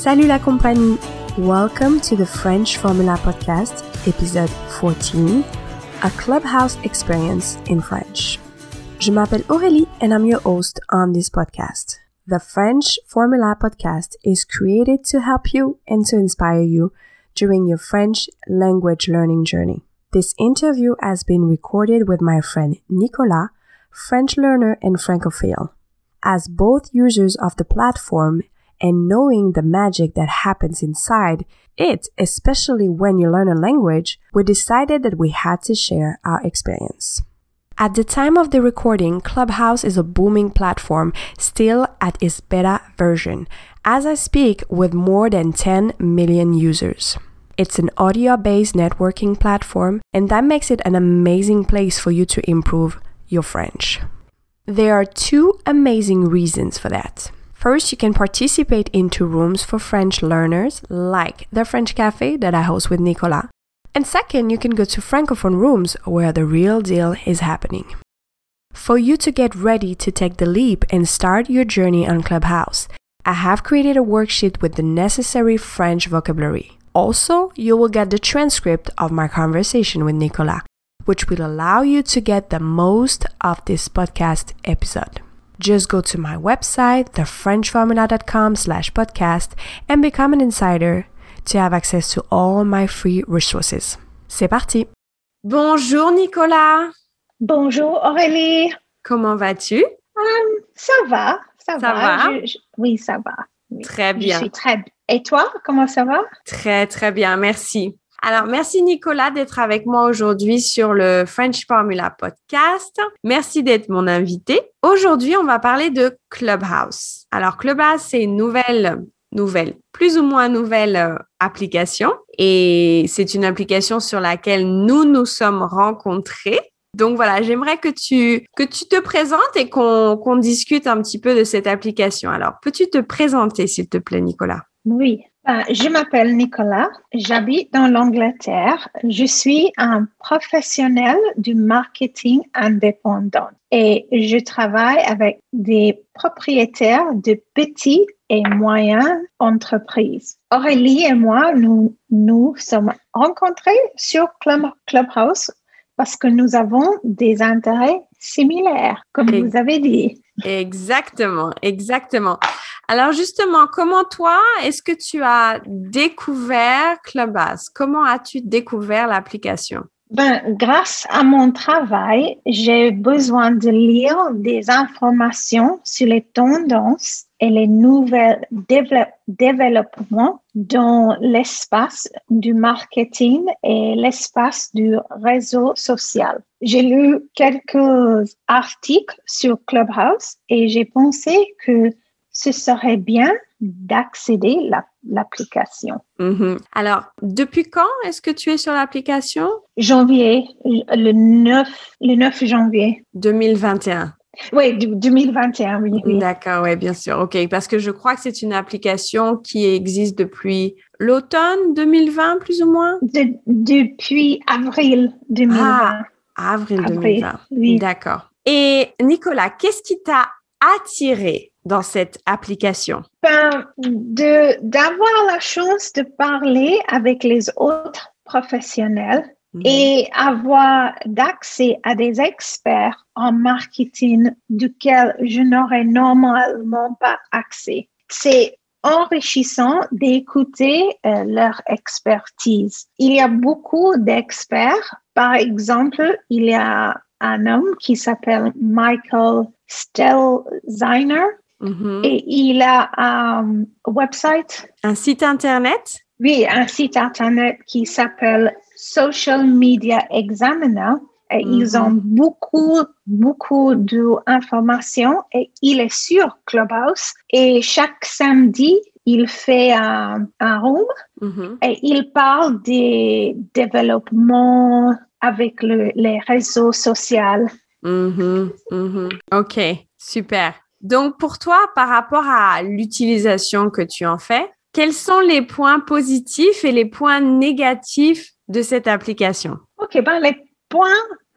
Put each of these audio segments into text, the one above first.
Salut la compagnie! Welcome to the French Formula Podcast, episode 14, a clubhouse experience in French. Je m'appelle Aurélie and I'm your host on this podcast. The French Formula Podcast is created to help you and to inspire you during your French language learning journey. This interview has been recorded with my friend Nicolas, French learner and Francophile. As both users of the platform and knowing the magic that happens inside it, especially when you learn a language, we decided that we had to share our experience. At the time of the recording, Clubhouse is a booming platform, still at its beta version, as I speak with more than 10 million users. It's an audio based networking platform, and that makes it an amazing place for you to improve your French. There are two amazing reasons for that. First, you can participate into rooms for French learners, like the French Cafe that I host with Nicolas. And second, you can go to Francophone rooms where the real deal is happening. For you to get ready to take the leap and start your journey on Clubhouse, I have created a worksheet with the necessary French vocabulary. Also, you will get the transcript of my conversation with Nicolas, which will allow you to get the most of this podcast episode. Just go to my website, thefrenchformula.com slash podcast and become an insider to have access to all my free resources. C'est parti! Bonjour Nicolas! Bonjour Aurélie! Comment vas-tu? Um, ça va, ça, Ça va? Je- je- oui, ça va. Oui. Très Je bien. suis très Et toi, comment ça va? Très, très bien, merci. Alors, merci Nicolas d'être avec moi aujourd'hui sur le French Formula Podcast. Merci d'être mon invité. Aujourd'hui, on va parler de Clubhouse. Alors, Clubhouse, c'est une nouvelle, nouvelle, plus ou moins nouvelle euh, application et c'est une application sur laquelle nous nous sommes rencontrés. Donc voilà, j'aimerais que tu que tu te présentes et qu'on qu'on discute un petit peu de cette application. Alors, peux-tu te présenter, s'il te plaît, Nicolas? Oui. Euh, je m'appelle Nicolas. J'habite dans l'Angleterre. Je suis un professionnel du marketing indépendant et je travaille avec des propriétaires de petites et moyennes entreprises. Aurélie et moi, nous nous sommes rencontrés sur Club- Clubhouse parce que nous avons des intérêts similaires, comme Et- vous avez dit. Exactement, exactement. Alors justement, comment toi, est-ce que tu as découvert Clubhouse? Comment as-tu découvert l'application? Ben, grâce à mon travail, j'ai besoin de lire des informations sur les tendances et les dévelop- développements dans l'espace du marketing et l'espace du réseau social. J'ai lu quelques articles sur Clubhouse et j'ai pensé que ce serait bien d'accéder à l'application. Mhm. Alors, depuis quand est-ce que tu es sur l'application? Janvier, le 9, le 9 janvier. 2021. Oui, du- 2021, oui. oui. D'accord, oui, bien sûr. OK, parce que je crois que c'est une application qui existe depuis l'automne 2020, plus ou moins? De- depuis avril 2020. Avril Avril, 2020. oui. D'accord. Et Nicolas, qu'est-ce qui t'a attiré? Dans cette application? Ben, de, d'avoir la chance de parler avec les autres professionnels Mhm. et avoir d'accès à des experts en marketing duquel je n'aurais normalement pas accès. C'est enrichissant d'écouter euh, leur expertise. Il y a beaucoup d'experts. Par exemple, il y a un homme qui s'appelle Michael Stelziner Mhm. et il a un website? Un site Internet? oui, un site internet qui s'appelle Social Media Examiner. Et. Ils ont beaucoup, beaucoup d'informations et il est sur Clubhouse. Et chaque samedi, il fait un, un room Mhm. et il parle des développements avec le- les réseaux sociaux. OK, super. Donc, pour toi, par rapport à l'utilisation que tu en fais, quels sont les points positifs et les points négatifs de cette application? OK, ben, les points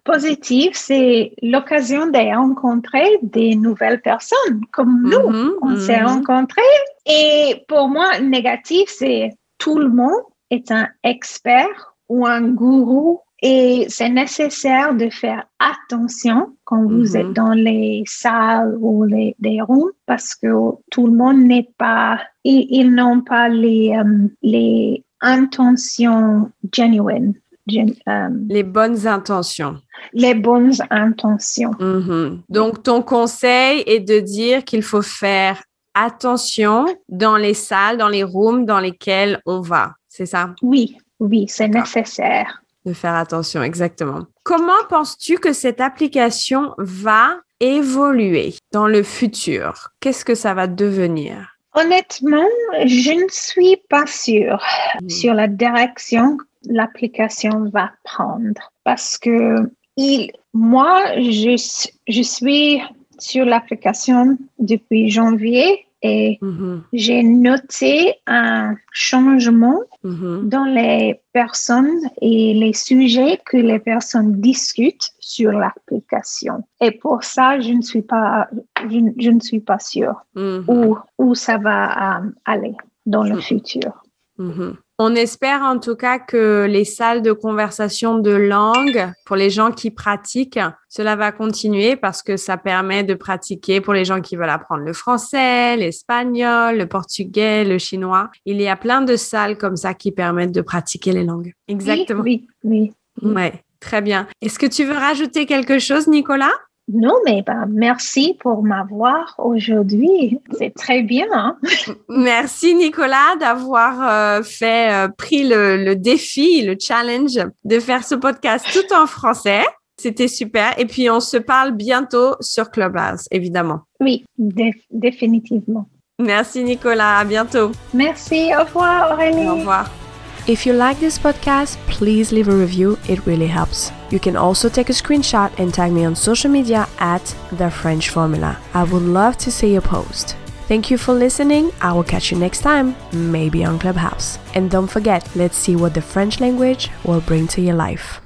positifs, c'est l'occasion de rencontrer des nouvelles personnes comme nous. Mhm, On s'est mhm. rencontrés Et pour moi, négatif, c'est tout le monde est un expert ou un gourou et c'est nécessaire de faire attention quand vous Mhm. êtes dans les salles ou les, les rooms parce que tout le monde n'est pas, ils, ils n'ont pas les, euh, les intentions genuine, gen- euh, Les bonnes intentions. les bonnes intentions. Mhm. Donc, ton conseil est de dire qu'il faut faire attention dans les salles, dans les rooms dans lesquels on va. C'est ça? Oui, oui, c'est nécessaire. De faire attention, exactement. Comment penses-tu que cette application va évoluer dans le futur? Qu'est-ce que ça va devenir? Honnêtement, je ne suis pas sûre Mhm. sur la direction que l'application va prendre parce que il, moi, je suis sur l'application depuis janvier et Mhm. j'ai noté un changement Mhm. dans les personnes et les sujets que les personnes discutent sur l'application. Et pour ça, je ne suis pas, je, je ne suis pas sûre Mhm. où, où ça va euh, aller dans le Mm. futur. Mhm. On espère en tout cas que les salles de conversation de langue, pour les gens qui pratiquent, cela va continuer parce que ça permet de pratiquer pour les gens qui veulent apprendre le français, l'espagnol, le portugais, le chinois. Il y a plein de salles comme ça qui permettent de pratiquer les langues. Exactement. Oui, oui. oui. Ouais, très bien. Est-ce que tu veux rajouter quelque chose, Nicolas? Non, mais ben, merci pour m'avoir aujourd'hui. C'est très bien. hein? Merci Nicolas d'avoir euh, fait euh, pris le, le défi, le challenge de faire ce podcast tout en français. C'était super. Et puis on se parle bientôt sur Clubhouse, évidemment. Oui, dé- définitivement. Merci Nicolas. À bientôt. Merci. Au revoir, Aurélie. Au revoir. If you like this podcast, please leave a review, it really helps. You can also take a screenshot and tag me on social media at The French Formula. I would love to see your post. Thank you for listening. I will catch you next time, maybe on Clubhouse. And don't forget, let's see what the French language will bring to your life.